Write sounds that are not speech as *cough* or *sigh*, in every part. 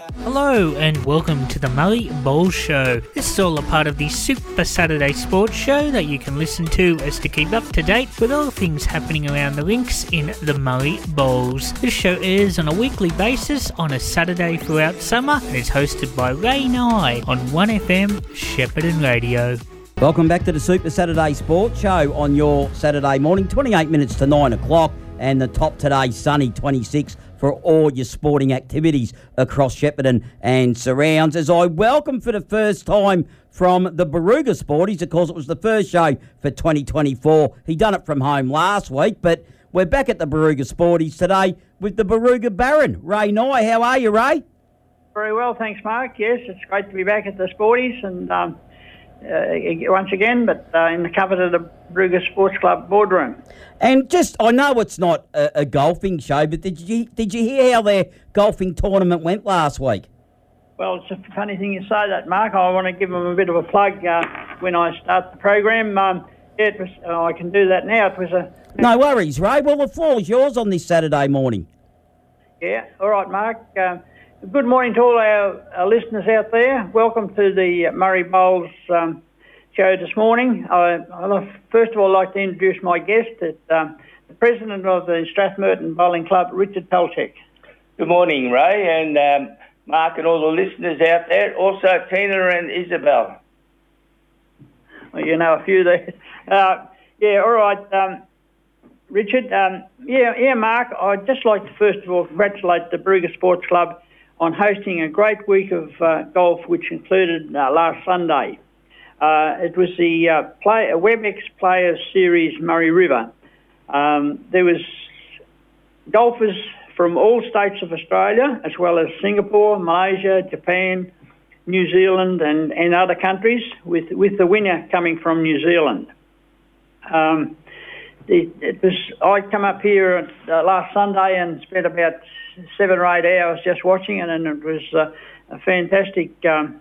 Hello and welcome to the Murray Bowls Show. This is all a part of the Super Saturday Sports Show that you can listen to as to keep up to date with all things happening around the links in the Murray Bowls. This show airs on a weekly basis on a Saturday throughout summer and is hosted by Ray Nye on 1FM Shepparton Radio. Welcome back to the Super Saturday Sports Show on your Saturday morning, 28 minutes to 9 o'clock, and the top today, sunny 26 for all your sporting activities across Shepparton and surrounds. As I welcome for the first time from the Barooga Sporties, of course, it was the first show for 2024. He done it from home last week, but we're back at the Barooga Sporties today with the Barooga Baron, Ray Nye. How are you, Ray? Very well, thanks, Mark. Yes, it's great to be back at the Sporties and um, uh, once again, but uh, in the cover of the Barooga Sports Club boardroom. And just, I know it's not a, a, golfing show, but did you did you hear how their golfing tournament went last week? Well, it's a funny thing you say that, Mark. I want to give them a bit of a plug uh, when I start the program. Um, yeah, it was, oh, I can do that now. It was a no worries, Ray. Well, the floor is yours on this Saturday morning. Yeah, all right, Mark. Uh, good morning to all our, our, listeners out there. Welcome to the Murray Bowls. Um, show this morning. I, I first of all like to introduce my guest, um, the president of the Strathmerton Bowling Club, Richard Palczak. Good morning, Ray, and um, Mark, and all the listeners out there. Also, Tina and Isabel. Well, you know a few there. *laughs* Uh, yeah, all right. Um, Richard, um, yeah, yeah, Mark, I'd just like to first of all congratulate the Barooga Sports Club on hosting a great week of uh, golf, which included uh, last Sunday. Uh, it was the uh, play, WebEx Players Series Murray River. Um, there was golfers from all states of Australia, as well as Singapore, Malaysia, Japan, New Zealand, and, and other countries, with, with the winner coming from New Zealand. Um, it, it, was I come up here uh, last Sunday and spent about seven or eight hours just watching it, and it was uh, a fantastic um,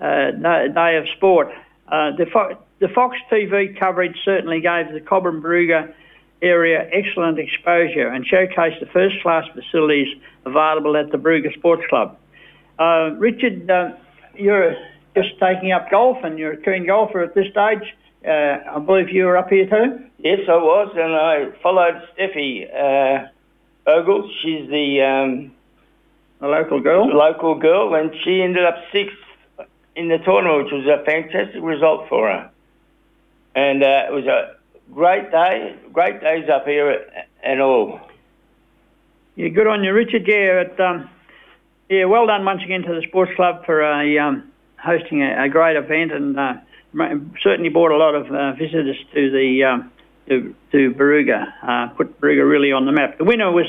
uh, day of sport. Uh, the, Fo- the Fox TV coverage certainly gave the Cobram Barooga area excellent exposure and showcased the first class facilities available at the Barooga Sports Club. Uh, Richard, uh, you're just taking up golf and you're a keen golfer at this stage. Uh, I believe you were up here too? Yes, I was, and I followed Steffi uh, Ogle. She's the, um, the local girl. Local girl, and she ended up sixth in the tournament, which was a fantastic result for her. And uh, it was a great day, great days up here and all. Yeah, good on you, Richard. Yeah, it, um, yeah, well done once again to the sports club for a, um, hosting a, a, great event, and uh, certainly brought a lot of uh, visitors to the um, to, to Barooga. Uh, put Barooga really on the map. The winner was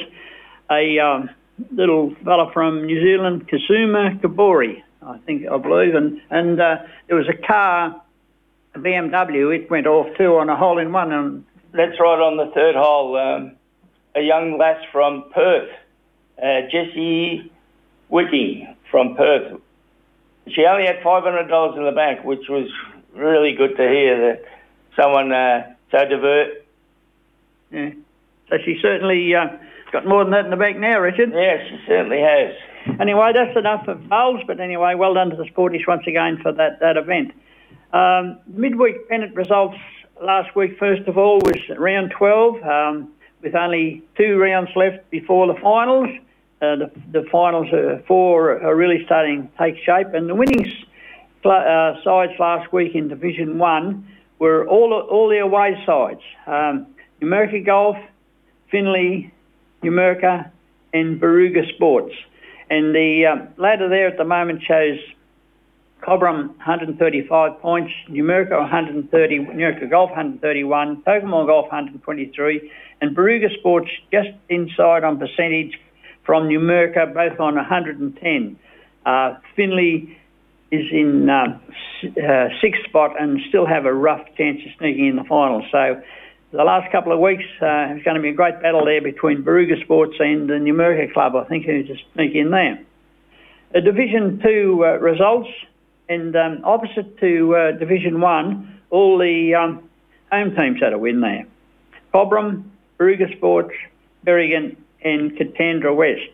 a um, little fella from New Zealand, Kazuma Kobori. I think I believe, and and uh, there was a car, a BMW. It went off too on a hole in one, and that's right on the third hole. Um, a young lass from Perth, uh, Jessie Wicking from Perth. She only had five hundred dollars in the bank, which was really good to hear that someone uh, so divert. Yeah. So she certainly uh, got more than that in the bank now, Richard. Yeah, she certainly has. Anyway, that's enough of bowls, but anyway, well done to the Sporties once again for that, that event. Um, midweek pennant results last week, first of all, was round 12, um, with only two rounds left before the finals. Uh, the, the finals are four are really starting to take shape, and the winning uh, sides last week in Division 1 were all, all the away sides. Um, Golf, Finley, Numurkah, and Barooga Sports. And the um, ladder there at the moment shows Cobram 135 points, Numurkah 130, Numurkah Golf 131, Tocumwal Golf 123, and Barooga Sports just inside on percentage from Numurkah, both on 110. Uh, Finley is in uh, uh, sixth spot and still have a rough chance of sneaking in the final. So the last couple of weeks, uh, it's going to be a great battle there between Barooga Sports and the Numurkah Club, I think, who just sneak in there. The Division 2 uh, results, and um, opposite to uh, Division 1, all the um, home teams had a win there. Cobram, Barooga Sports, Berrigan, and Katandra West.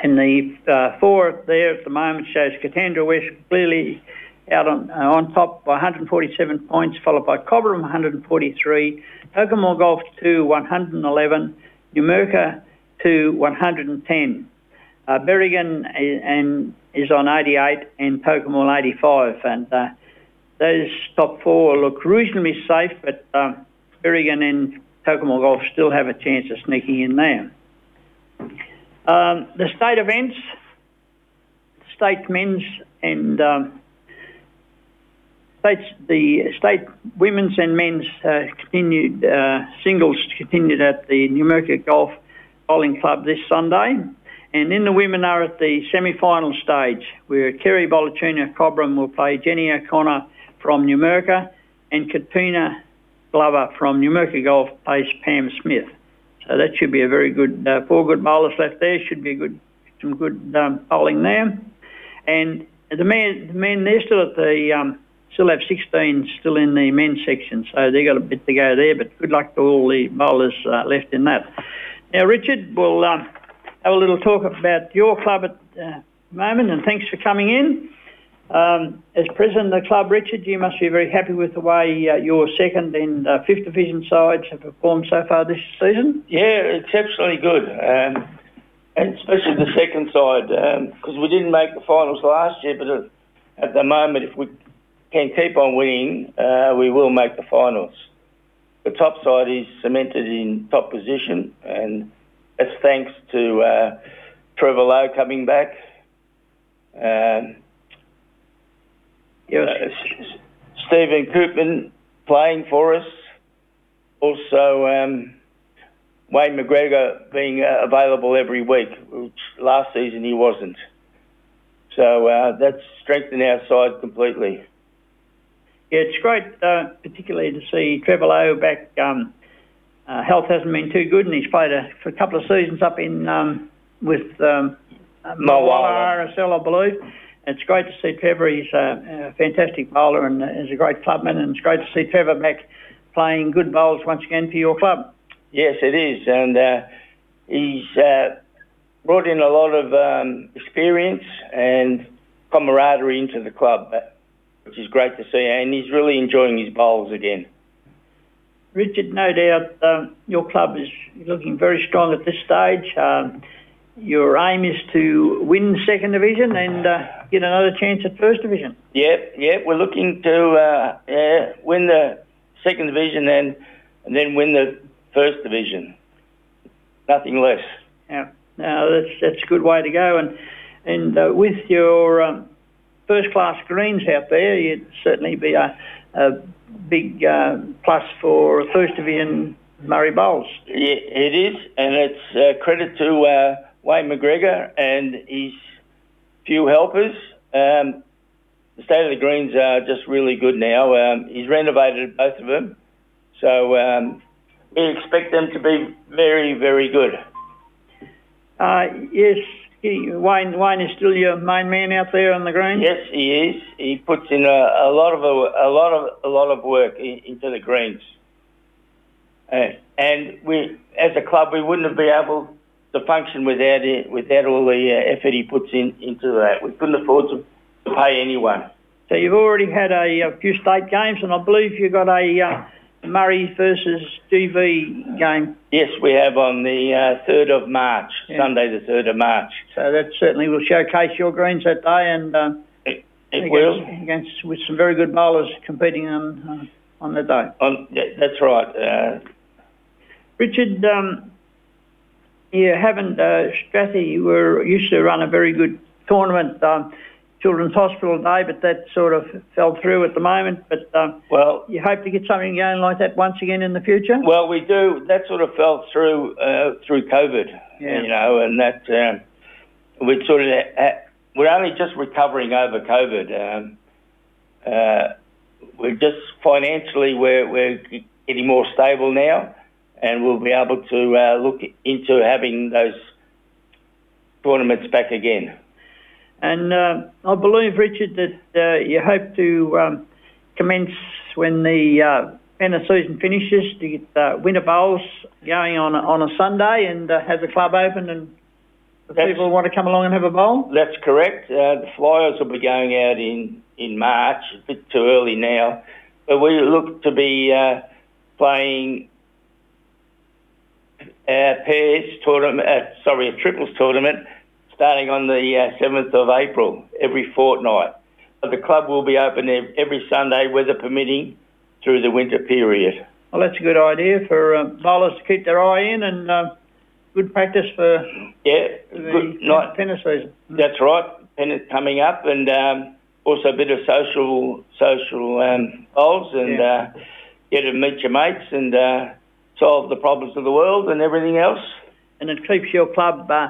And the uh, four there at the moment shows Katandra West clearly out on, uh, on top by 147 points, followed by Cobram 143, Tocumwal Golf 2 111, Numurkah 2 110. Uh, Berrigan is, and is on 88 and Tocumwal 85, and uh, those top four look reasonably safe, but uh, Berrigan and Tocumwal Golf still have a chance of sneaking in there. Um, the state events, state men's and um, states the state women's and men's uh, continued uh, singles continued at the Numurkah Golf Bowling Club this Sunday. And then the women are at the semi-final stage where Kerry Bolachuna Cobram will play Jenny O'Connor from Numurkah and Katrina Glover from Numurkah Golf plays Pam Smith. So that should be a very good, uh, four good bowlers left there. Should be good, some good um, bowling there. And the men, the men, they're still at the, um, still have 16 still in the men's section. So they've got a bit to go there. But good luck to all the bowlers uh, left in that. Now, Richard, we'll um, have a little talk about your club at uh, the moment, and thanks for coming in. Um, as president of the club, Richard, you must be very happy with the way uh, your second and uh, fifth division sides have performed so far this season. Yeah, exceptionally good, um, and especially the second side because um, we didn't make the finals last year. But at the moment, if we can keep on winning, uh, we will make the finals. The top side is cemented in top position, and that's thanks to uh, Trevor Lowe coming back. Um, Yes. Uh, Stephen Koopman playing for us. Also, um, Wayne McGregor being uh, available every week, which last season he wasn't. So uh, that's strengthened our side completely. Yeah, it's great, uh, particularly to see Trevor Lowe back. Um, uh, health hasn't been too good, and he's played a, for a couple of seasons up in um, with um, Mulwala RSL, I believe it's great to see Trevor. He's a, a fantastic bowler and is a great clubman, and it's great to see Trevor back playing good bowls once again for your club. Yes, it is, and uh, he's uh, brought in a lot of um, experience and camaraderie into the club, which is great to see, and he's really enjoying his bowls again. Richard, no doubt um, your club is looking very strong at this stage. Um, your aim is to win second division and uh, get another chance at first division. Yep, yep. We're looking to uh, yeah, win the second division and and then win the first division. Nothing less. Yeah, no, that's that's a good way to go. And and uh, with your um, first class greens out there, you'd certainly be a, a big uh, plus for first division Murray Bowls. Yeah, it is, and it's uh, credit to uh, Wayne McGregor and his few helpers. Um, the state of the greens are just really good now. Um, he's renovated both of them, so um, we expect them to be very, very good. Uh, yes, he, Wayne. Wayne is still your main man out there on the green. Yes, he is. He puts in a, a lot of a, a, lot of a lot of work in, into the greens, uh, and we, as a club, we wouldn't have been able to function without it, without all the uh, effort he puts in into that. We couldn't afford to, to pay anyone. So you've already had a, a, few state games, and I believe you've got a uh, Murray versus GV game. Yes, we have on the uh, third of March, yeah. Sunday the third of March. So that certainly will showcase your greens that day, and uh, it, it against, will against with some very good bowlers competing on uh, on the day. On, that's right. Uh, Richard, um, you haven't, uh, Strathie were used to run a very good tournament, um, Children's Hospital Day, but that sort of fell through at the moment. But um, well, you hope to get something going like that once again in the future. Well, we do. That sort of fell through uh, through COVID, yeah. you know, and that um, we sort of uh, we're only just recovering over COVID. Um, uh, we're just financially we're we're getting more stable now and we'll be able to uh, look into having those tournaments back again. And uh, I believe, Richard, that uh, you hope to um, commence when the uh, pennant season finishes to get uh, winter bowls going on a, on a Sunday and uh, have the club open and people want to come along and have a bowl? That's correct. Uh, the Flyers will be going out in, in March, a bit too early now. But we look to be uh, playing uh, pairs tournament, uh, sorry, a triples tournament starting on the uh, 7th of April every fortnight. But the club will be open every Sunday, weather permitting, through the winter period. Well, that's a good idea for uh, bowlers to keep their eye in and uh, good practice for Yeah, the good night. tennis season. That's right. tennis coming up, and um, also a bit of social social um, bowls, and Yeah. uh, get to meet your mates and uh, solve the problems of the world and everything else. And it keeps your club uh,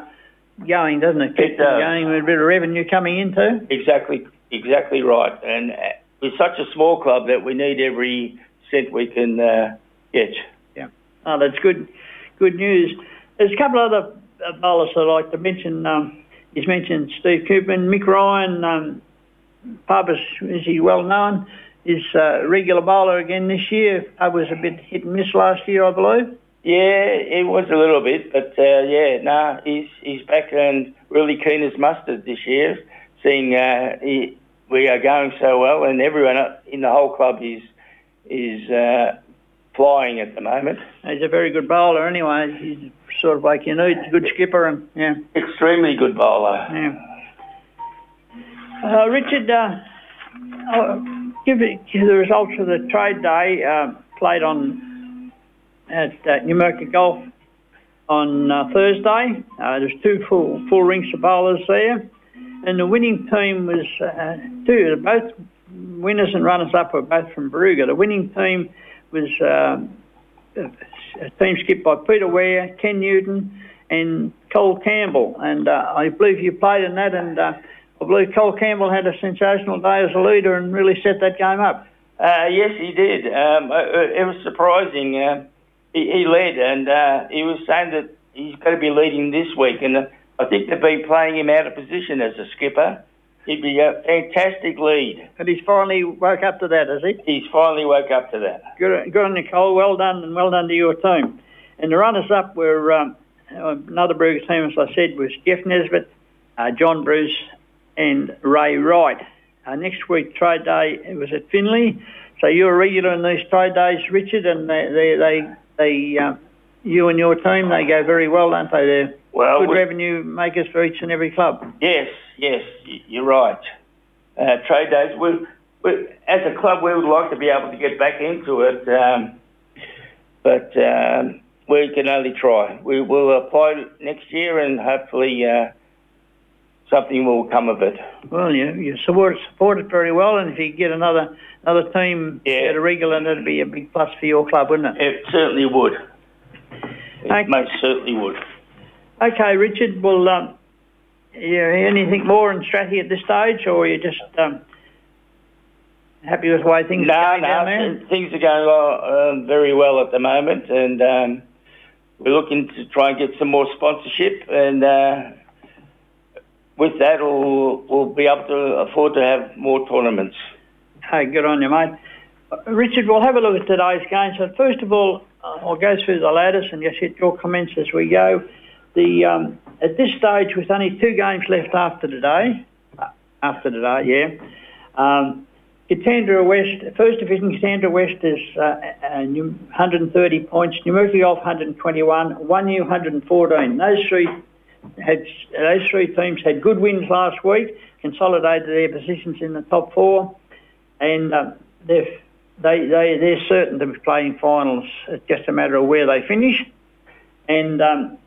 going, doesn't it? Keeps It does. going with a bit of revenue coming in too. Exactly, exactly right. And uh, we're such a small club that we need every cent we can uh, get. Yeah. Oh, that's good, good news. There's a couple of other uh, bowlers I'd like to mention. Um, he's mentioned Steve Koopman, Mick Ryan, um, Pub is, is he well known? Is uh, regular bowler again this year. I was a bit hit and miss last year, I believe. Yeah, it was a little bit, but uh, yeah, no, he's he's back and really keen as mustard this year. Seeing uh, he, we are going so well, and everyone in the whole club is is uh, flying at the moment. He's a very good bowler anyway. He's sort of like you know, he's a good skipper and yeah. Extremely good bowler. Yeah. Uh, Richard, uh, Give the results of the trade day uh, played on at uh, Golf on uh, Thursday. Uh, there's two full full rinks of bowlers there, and the winning team was uh, two. Both winners and runners up were both from Barooga. The winning team was uh, a team skipped by Peter Ware, Ken Newton, and Cole Campbell. And uh, I believe you played in that, and I believe Cole Campbell had a sensational day as a leader and really set that game up. Uh, yes, he did. Um, uh, it was surprising. Uh, he, he led, and uh, he was saying that he's going to be leading this week. And uh, I think they've been playing him out of position as a skipper. He'd be a fantastic lead. And he's finally woke up to that, has he? He's finally woke up to that. Good, good on you, Cole. Well done, and well done to your team. And the runners-up were um, another Bruce team, as I said, was Jeff Nesbitt, uh, John Bruce, and Ray Wright. Uh, next week, trade day, it was at Finley. So you're a regular in these trade days, Richard, and they, they, they, they uh, you and your team, they go very well, don't they? They're Well, good we- revenue makers for each and every club. Yes, yes, you're right. Uh, trade days. We, we, as a club, we would like to be able to get back into it, um, but um, we can only try. We will apply next year, and hopefully uh, something will come of it. Well, you you support support it very well, and if you get another another team Yeah. at a regular, that'd be a big plus for your club, wouldn't it? It certainly would. It Okay. most certainly would. Okay, Richard. Well, um, you anything more in strategy at this stage, or are you just um, happy with the way things No, are going no, down there? th- things are going well, um, very well at the moment, and um, we're looking to try and get some more sponsorship, and uh, with that, we'll, we'll be able to afford to have more tournaments. Hey, good on you, mate. Richard, we'll have a look at today's game. So first of all, uh, I'll go through the ladders and just hit your comments as we go. The um, at this stage, with only two games left after today, uh, after today, yeah. Um, Katandra West, First Division, Katandra West is uh, uh, New- 130 points. Numurkah Golf 121, Wunghnu 114. Those three had those three teams had good wins last week, consolidated their positions in the top four, and um, they're they they they're certain to be playing finals. It's just a matter of where they finish. And um,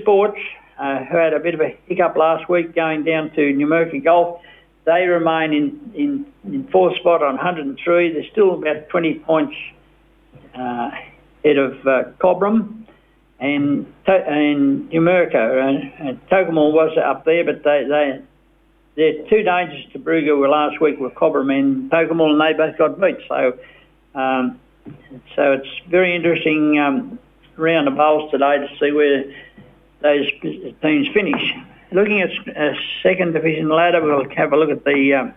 Sports, uh, who had a bit of a hiccup last week going down to Numurkah Golf, they remain in, in, in fourth spot on 103. They're still about 20 points uh, ahead of uh, Cobram and and Numurkah. And, and was up there, but they, they their two dangers to Brugger were last week were Cobram and Tocumwal, and they both got beat. So, um, so it's very interesting um, round of bowls today to see where those teams finish. Looking at a second division ladder, we'll have a look at the um,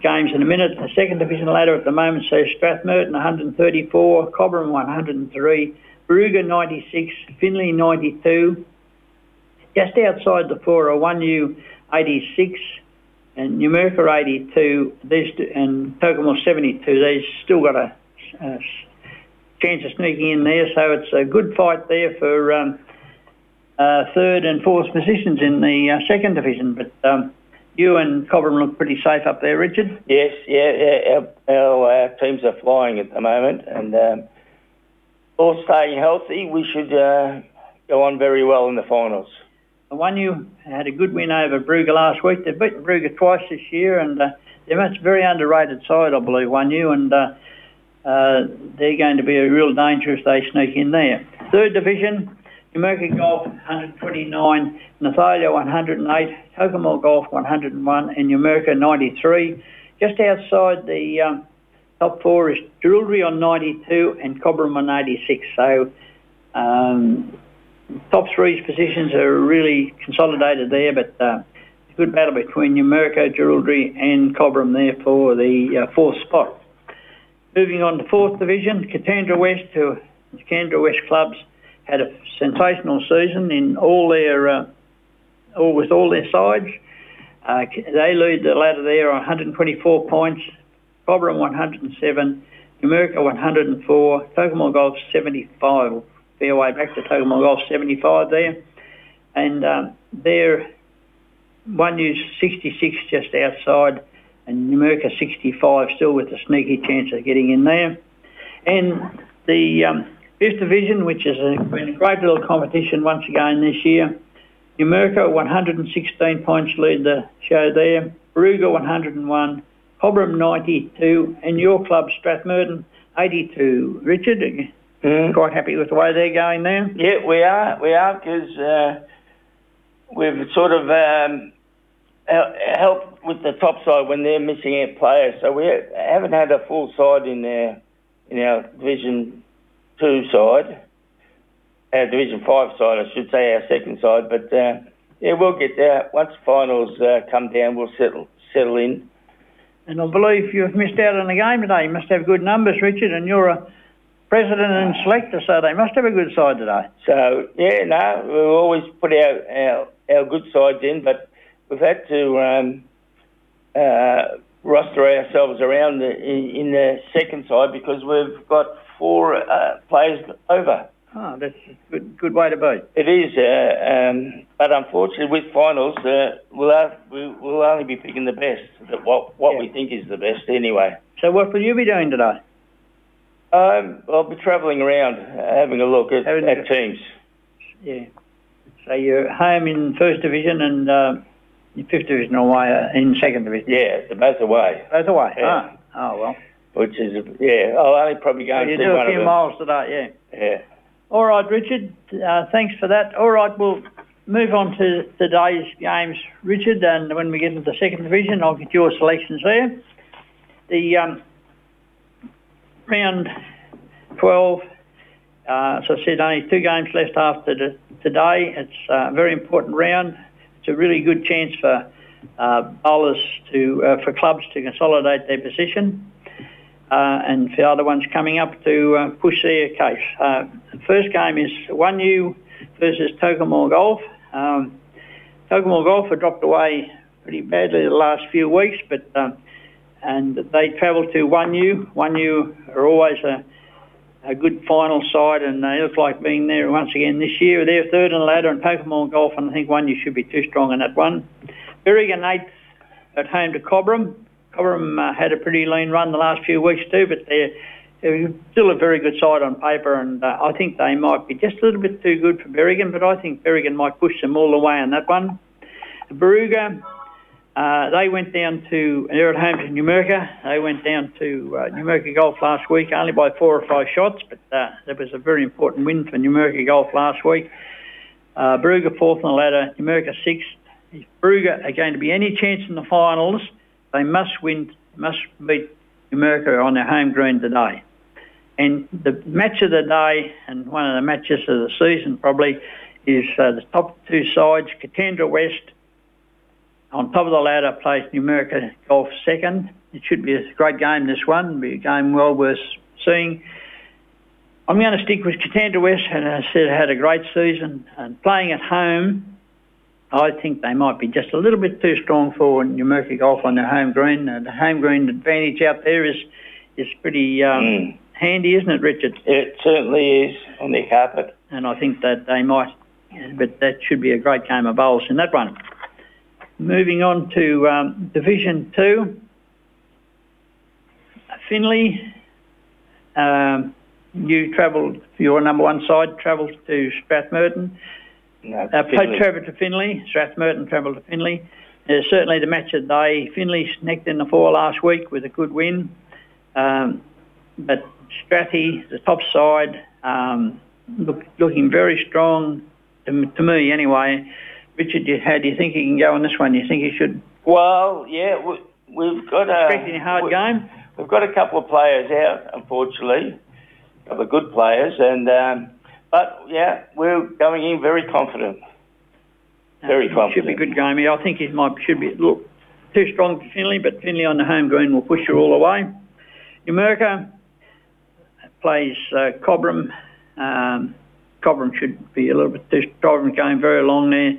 games in a minute. The second division ladder at the moment says Strathmerton 134, Cobram 103, Barooga 96, Finley 92, just outside the four are Wunghnu 86 and Numurkah 82 these and Tocumwal 72. They've still got a, a, chance of sneaking in there, so it's a good fight there for um, uh, third and fourth positions in the uh, second division. But um, you and Cobram look pretty safe up there, Richard. Yes, yeah, yeah our, our, our teams are flying at the moment, and um, all staying healthy. We should uh, go on very well in the finals. Wunghnu had a good win over Brugger last week. They've beaten Brugger twice this year, and uh, they're a very underrated side, I believe. Wunghnu and uh, uh, they're going to be a real danger if they sneak in there. Third division, Numurkah Golf 129, Nathalia 108, Tocumwal Golf 101, and Numurkah 93. Just outside the um, top four is Jewelry on 92 and Cobram on 86. So um, top three positions are really consolidated there, but uh, a good battle between Numurkah, Jewelry and Cobram there for the uh, fourth spot. Moving on to fourth division, Katandra West, Katandra West clubs had a sensational season in all their, uh, all with all their sides. Uh, they lead the ladder there on 124 points, Cobram 107, Numurkah 104, Tocumwal Golf 75. fairway back to Tocumwal Golf 75 there. And um, they're one use 66 just outside and Numurkah 65 still with a sneaky chance of getting in there. And the um, Fifth Division, which has been a great little competition once again this year. Numurkah 116 points lead the show there. Brugger 101, Cobram 92, and your club Strathmerton 82. Richard, mm. quite happy with the way they're going there? Yeah, we are. We are because uh, we've sort of um, helped with the top side when they're missing out players. So we haven't had a full side in there in our Division Two side, our Division Five side, I should say, our second side. But uh, yeah, we'll get there once finals uh, come down. We'll settle settle in. And I believe you've missed out on the game today. You must have good numbers, Richard, and you're a president and selector, so they must have a good side today. So yeah, no, we always put our our, our good sides in, but we've had to um, uh, roster ourselves around the, in, in, the second side because we've got four uh, players over. Oh, that's a good, good way to be. It is, uh, um, but unfortunately, with finals, uh, we'll have, we'll only be picking the best, what what yeah. we think is the best anyway. So, what will you be doing today? Um, I'll be travelling around, having a look at, at teams. Yeah. So you're home in first division and uh, fifth division away uh, in second division. Yeah, they're both away. Both away. Yeah. Ah. Oh well. Which is yeah. I'll only probably go. So you do a few miles today, yeah. Yeah. All right, Richard. Uh, thanks for that. All right, we'll move on to today's games, Richard. And when we get into the second division, I'll get your selections there. The um, round twelve. Uh, as I said, only two games left after today. It's a very important round it's a really good chance for uh, bowlers to uh, for clubs to consolidate their position, uh, and for other ones coming up to uh, push their case. Uh, the first game is Wunghnu versus Tocumwal Golf. Um, Tocumwal Golf have dropped away pretty badly the last few weeks, but um, and they travel to Wunghnu. One U are always a a good final side, and they look like being there once again this year. They're third in the ladder, and Tocumwal Golf, and I think Wunghnu should be too strong in that one. Berrigan eighth at home to Cobram. Cobram uh, had a pretty lean run the last few weeks too, but they're, they're still a very good side on paper, and uh, I think they might be just a little bit too good for Berrigan, but I think Berrigan might push them all the way on that one. Barooga uh, they went down to, they're at home to Numurkah. They went down to uh, Numurkah Golf last week, only by four or five shots, but uh, that was a very important win for Numurkah Golf last week. Uh, Brugger fourth on the ladder, Numurkah sixth. If Brugger are going to be any chance in the finals, they must win, must beat Numurkah on their home ground today. And the match of the day, and one of the matches of the season probably, is uh, the top two sides, Katandra West on top of the ladder plays Numurkah Golf second. It should be a great game, this one. Be a game well worth seeing. I'm going to stick with Katandra West, and I said had a great season and playing at home. I think they might be just a little bit too strong for Numurkah Golf on their home green. Uh, the home green advantage out there is is pretty um, Mm. handy, isn't it, Richard? It certainly is on the carpet. And I think that they might, but that should be a great game of bowls in that one. Moving on to um, Division Two, Finley. Um, you travelled, your number one side travelled to Strathmerton. No, Uh, Trevor to Finley. Strathmerton travelled to Finley. Uh, certainly the match of the day. Finley sneaked in the four last week with a good win. Um, but Strathy, the top side, um, look, looking very strong to, to me anyway. Richard, you, how do you think he can go on this one? Do you think he should Well, yeah, we, we've got a expecting a hard we- game? We've got a couple of players out, unfortunately, a couple of good players, and um, but yeah, we're going in very confident. Very Uh, Should be a good game. Yeah, I think he might should be look too strong for Finley, but Finley on the home green will push her all the way. Numurkah plays uh, Cobram. Um, Cobram should be a little bit too Cobram going very long there,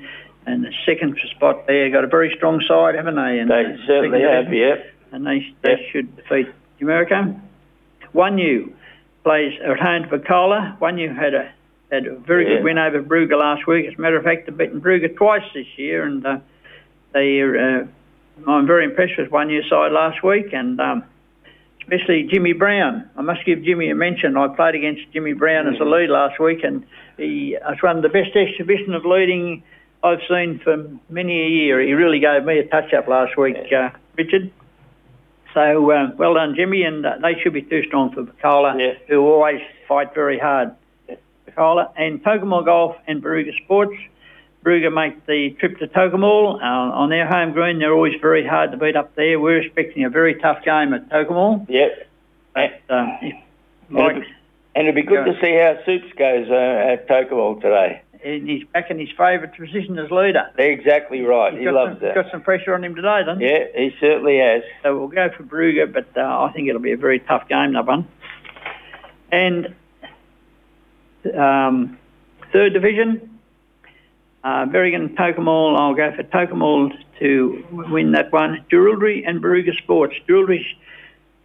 and the second spot there got a very strong side, haven't they? And They certainly have, yeah. and they they Yep. should defeat Numurkah. Wunghnu plays at home to Picola. One U had a had a very Yeah. good win over Brugger last week. As a matter of fact, they've beaten Brugger twice this year, and uh, they uh, I'm very impressed with one year side last week, and um, especially Jimmy Brown. I must give Jimmy a mention. I played against Jimmy Brown as a lead last week, and he was one of the best exhibition of leading I've seen for many a year. He really gave me a touch up last week, uh, Richard. So uh, well done, Jimmy, and uh, they should be too strong for Picola, Yeah. who always fight very hard. And Tocumwal Golf and Barooga Sports. Barooga make the trip to Tocumwal uh, on their home green. They're always very hard to beat up there. We're expecting a very tough game at Tocumwal. Yep. But uh, And Mike, it'd, be, and it'd be good Go. to see how Soups goes uh, at Tocumwal today. and he's back in his favourite position as leader. Exactly right. He's he loves some, that. got some pressure on him today, doesn't he? Yeah, he certainly has. So we'll go for Brugger, but uh, I think it'll be a very tough game, that one. And um, third division, uh, Berrigan Tocumwal. I'll go for Tocumwal to win that one. Jewelry and Barooga Sports. Jewelry's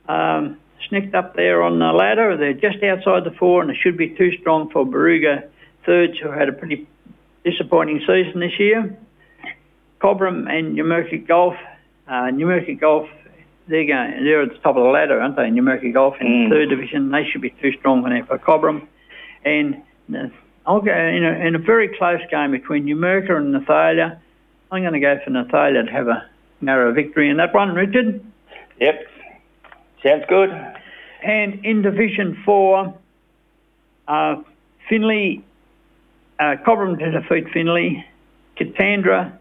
um, sneaked up there on the ladder. They're just outside the four, and it should be too strong for Barooga thirds, who had a pretty disappointing season this year. Cobram and Numurkah Golf. Uh, Numurkah Golf, they're going, they're at the top of the ladder, aren't they? Numurkah Golf in Mm. third division, they should be too strong for for Cobram. And uh, I'll go in a, in a very close game between Numurkah and Nathalia. I'm going to go for Nathalia to have a narrow victory in that one, Richard. Yep. Sounds good. And in Division 4, uh, Finley, uh, Cobram to defeat Finley, Katandra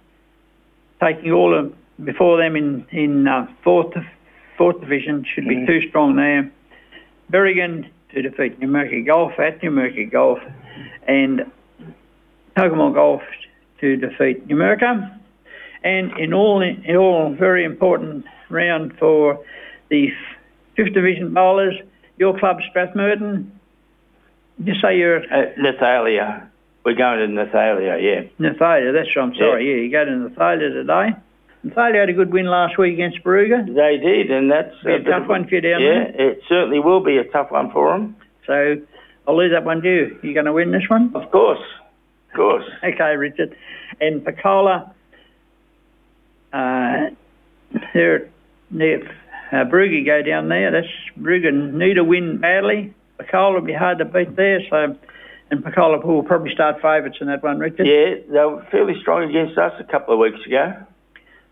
taking all of before them in, in uh, fourth, fourth Division, should be Mhm. too strong there. Berrigan to defeat Numurkah Golf at Numurkah Golf, and Tocumwal Golf to defeat Numurkah. And in all, in all, very important round for the fifth division bowlers. Your club, Strathmerton. Just say you're Uh, Nathalia. We're going to Nathalia, yeah. Nathalia. That's what I'm sorry. Yeah, you go to Nathalia today. Nathalia had a good win last week against Barooga, They did, and that's a bit tough of- one for you down Yeah, it certainly will be a tough one for them. so I'll leave that one to you. You going to win this one? Of course, of course. Okay, Richard. And Picola, uh, they're, they're, uh, Brugge go down there. That's Brugge need a win badly. Picola will be hard to beat there. So, and Picola will probably start favourites in that one, Richard. Yeah, they were fairly strong against us a couple of weeks ago.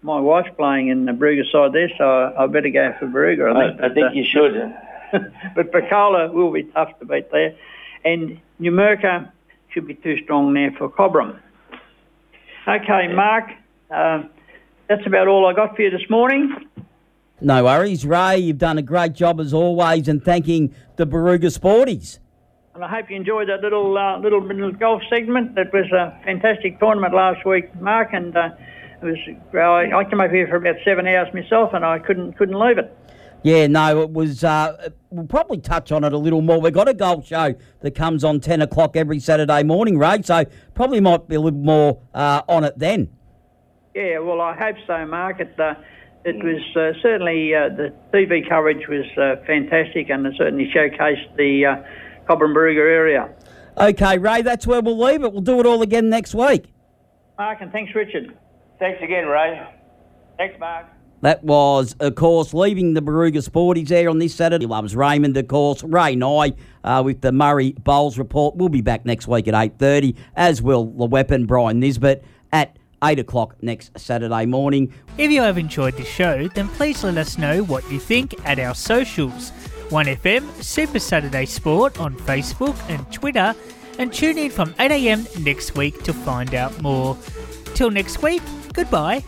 My wife's playing in the Brugge side there, so I, I better go for Brugge. I I, think, I But, think uh, you should. *laughs* but Picola will be tough to beat there. And Numurkah should be too strong there for Cobram. Okay, Mark, um, that's about all I got for you this morning. No worries, Ray. You've done a great job as always, and thanking the Barooga Sporties. And I hope you enjoyed that little uh, little little golf segment. That was a fantastic tournament last week, Mark, and uh, it was. Well, I, I came over here for about seven hours myself, and I couldn't couldn't leave it. Yeah, no, it was. Uh, we'll probably touch on it a little more. We've got a golf show that comes on ten o'clock every Saturday morning, Ray. So probably might be a little more uh, on it then. Yeah, well, I hope so, Mark. It, uh, it was uh, certainly uh, the TV coverage was uh, fantastic, and it certainly showcased the uh, Cobram Barooga area. Okay, Ray, that's where we'll leave it. We'll do it all again next week. Mark, and thanks, Richard. Thanks again, Ray. Thanks, Mark. That was, of course, leaving the Barooga Sporties there on this Saturday. He loves Raymond, of course. Ray and I uh, with the Murray Bowls report. We'll be back next week at 8.30, as will the weapon, Brian Nisbet, at 8 o'clock next Saturday morning. If you have enjoyed the show, then please let us know what you think at our socials. 1FM Super Saturday Sport on Facebook and Twitter, and tune in from 8am next week to find out more. Till next week, goodbye.